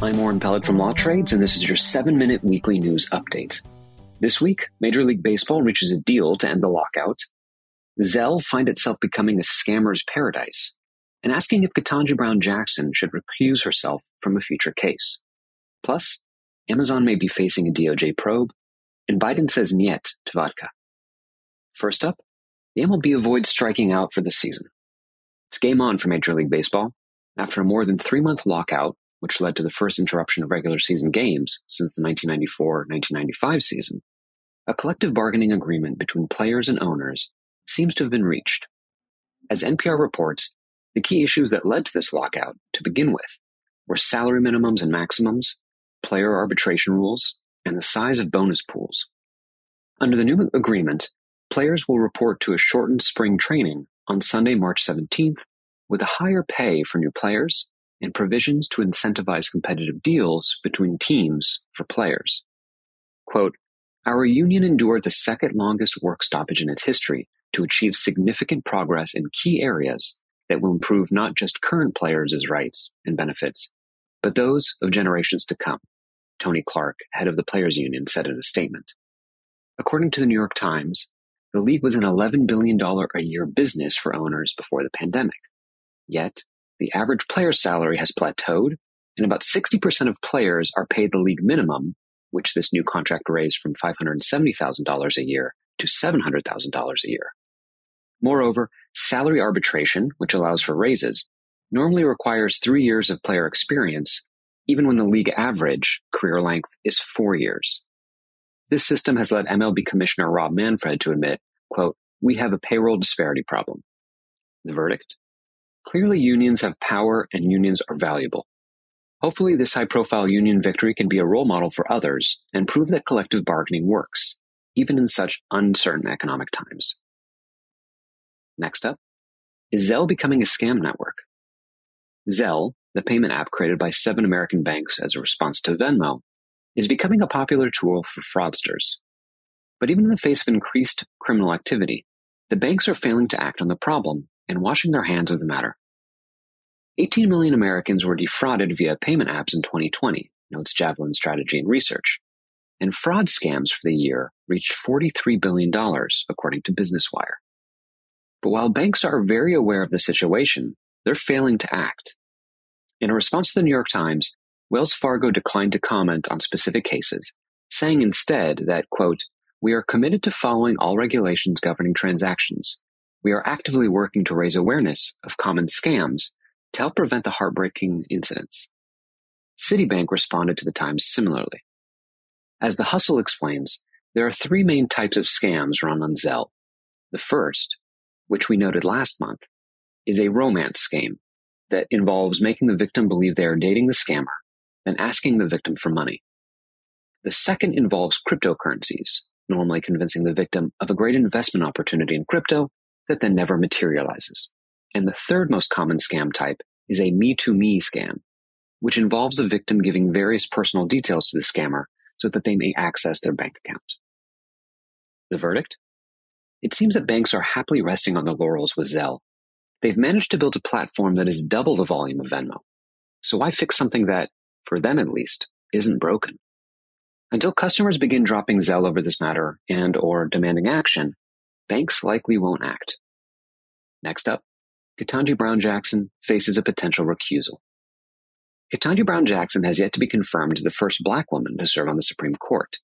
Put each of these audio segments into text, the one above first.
I'm Warren Pellet from Law Trades, and this is your seven minute weekly news update. This week, Major League Baseball reaches a deal to end the lockout. Zelle find itself becoming a scammer's paradise, and asking if Ketanji Brown Jackson should recuse herself from a future case. Plus, Amazon may be facing a DOJ probe, and Biden says niet to vodka. First up, the MLB avoids striking out for the season. It's game on for Major League Baseball. After a more than three month lockout, which led to the first interruption of regular season games since the 1994-1995 season, a collective bargaining agreement between players and owners seems to have been reached. As NPR reports, the key issues that led to this lockout, to begin with, were salary minimums and maximums, player arbitration rules, and the size of bonus pools. Under the new agreement, players will report to a shortened spring training on Sunday, March 17th, with a higher pay for new players and provisions to incentivize competitive deals between teams for players. Quote, Our union endured the second longest work stoppage in its history to achieve significant progress in key areas that will improve not just current players' rights and benefits, but those of generations to come, Tony Clark, head of the Players Union, said in a statement. According to the New York Times, the league was an $11 billion a year business for owners before the pandemic. Yet, the average player's salary has plateaued, and about 60% of players are paid the league minimum, which this new contract raised from $570,000 a year to $700,000 a year. Moreover, salary arbitration, which allows for raises, normally requires three years of player experience, even when the league average career length is four years. This system has led MLB Commissioner Rob Manfred to admit, quote, we have a payroll disparity problem. The verdict? Clearly unions have power and unions are valuable. Hopefully this high profile union victory can be a role model for others and prove that collective bargaining works, even in such uncertain economic times. Next up, is Zelle becoming a scam network? Zelle, the payment app created by seven American banks as a response to Venmo, is becoming a popular tool for fraudsters. But even in the face of increased criminal activity, the banks are failing to act on the problem and washing their hands of the matter. 18 million Americans were defrauded via payment apps in 2020, notes Javelin Strategy and Research, and fraud scams for the year reached $43 billion, according to Business Wire. But while banks are very aware of the situation, they're failing to act. In a response to the New York Times, Wells Fargo declined to comment on specific cases, saying instead that, quote, we are committed to following all regulations governing transactions. We are actively working to raise awareness of common scams to help prevent the heartbreaking incidents. Citibank responded to the Times similarly. As The Hustle explains, there are three main types of scams run on Zelle. The first, which we noted last month, is a romance scheme that involves making the victim believe they are dating the scammer and asking the victim for money. The second involves cryptocurrencies, normally convincing the victim of a great investment opportunity in crypto that then never materializes. And the third most common scam type is a me to me scam, which involves the victim giving various personal details to the scammer so that they may access their bank account. The verdict? It seems that banks are happily resting on their laurels with Zelle. They've managed to build a platform that is double the volume of Venmo. So why fix something that, for them at least, isn't broken? Until customers begin dropping Zelle over this matter and or demanding action, banks likely won't act. Next up, Ketanji Brown Jackson faces a potential recusal. Ketanji Brown Jackson has yet to be confirmed as the first black woman to serve on the Supreme Court.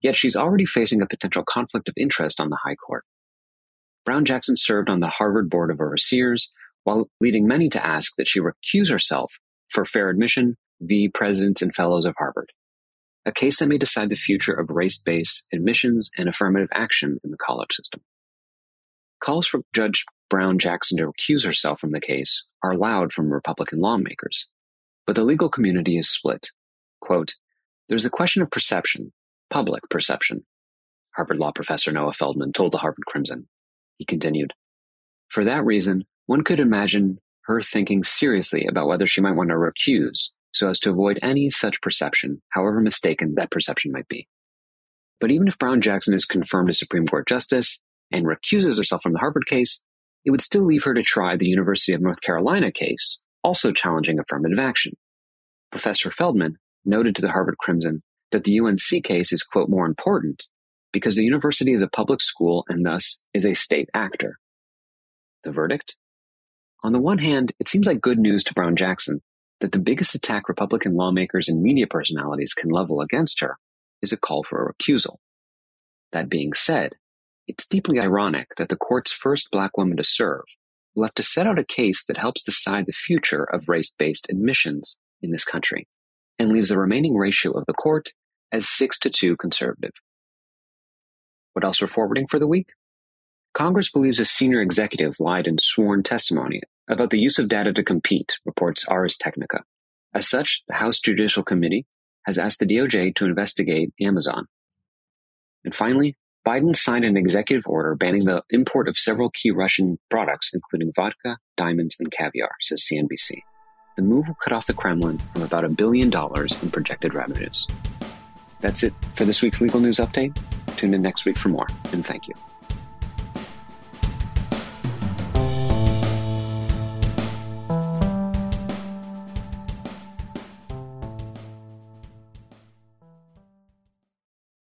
Yet she's already facing a potential conflict of interest on the High Court. Brown Jackson served on the Harvard Board of Overseers, while leading many to ask that she recuse herself for fair admission v. Presidents and Fellows of Harvard, a case that may decide the future of race based admissions and affirmative action in the college system. Calls for Judge Brown Jackson to recuse herself from the case are loud from Republican lawmakers, but the legal community is split. Quote, There's a question of perception, public perception, Harvard law professor Noah Feldman told the Harvard Crimson. He continued, For that reason, one could imagine her thinking seriously about whether she might want to recuse so as to avoid any such perception, however mistaken that perception might be. But even if Brown Jackson is confirmed as Supreme Court Justice and recuses herself from the Harvard case, it would still leave her to try the University of North Carolina case, also challenging affirmative action. Professor Feldman noted to the Harvard Crimson that the UNC case is, quote, more important because the university is a public school and thus is a state actor. The verdict? On the one hand, it seems like good news to Brown Jackson that the biggest attack Republican lawmakers and media personalities can level against her is a call for a recusal. That being said, it's deeply ironic that the court's first black woman to serve will have to set out a case that helps decide the future of race based admissions in this country and leaves the remaining ratio of the court as 6 to 2 conservative. What else we're forwarding for the week? Congress believes a senior executive lied in sworn testimony about the use of data to compete, reports Ars Technica. As such, the House Judicial Committee has asked the DOJ to investigate Amazon. And finally, Biden signed an executive order banning the import of several key Russian products, including vodka, diamonds, and caviar, says CNBC. The move will cut off the Kremlin from about a billion dollars in projected revenues. That's it for this week's legal news update. Tune in next week for more, and thank you.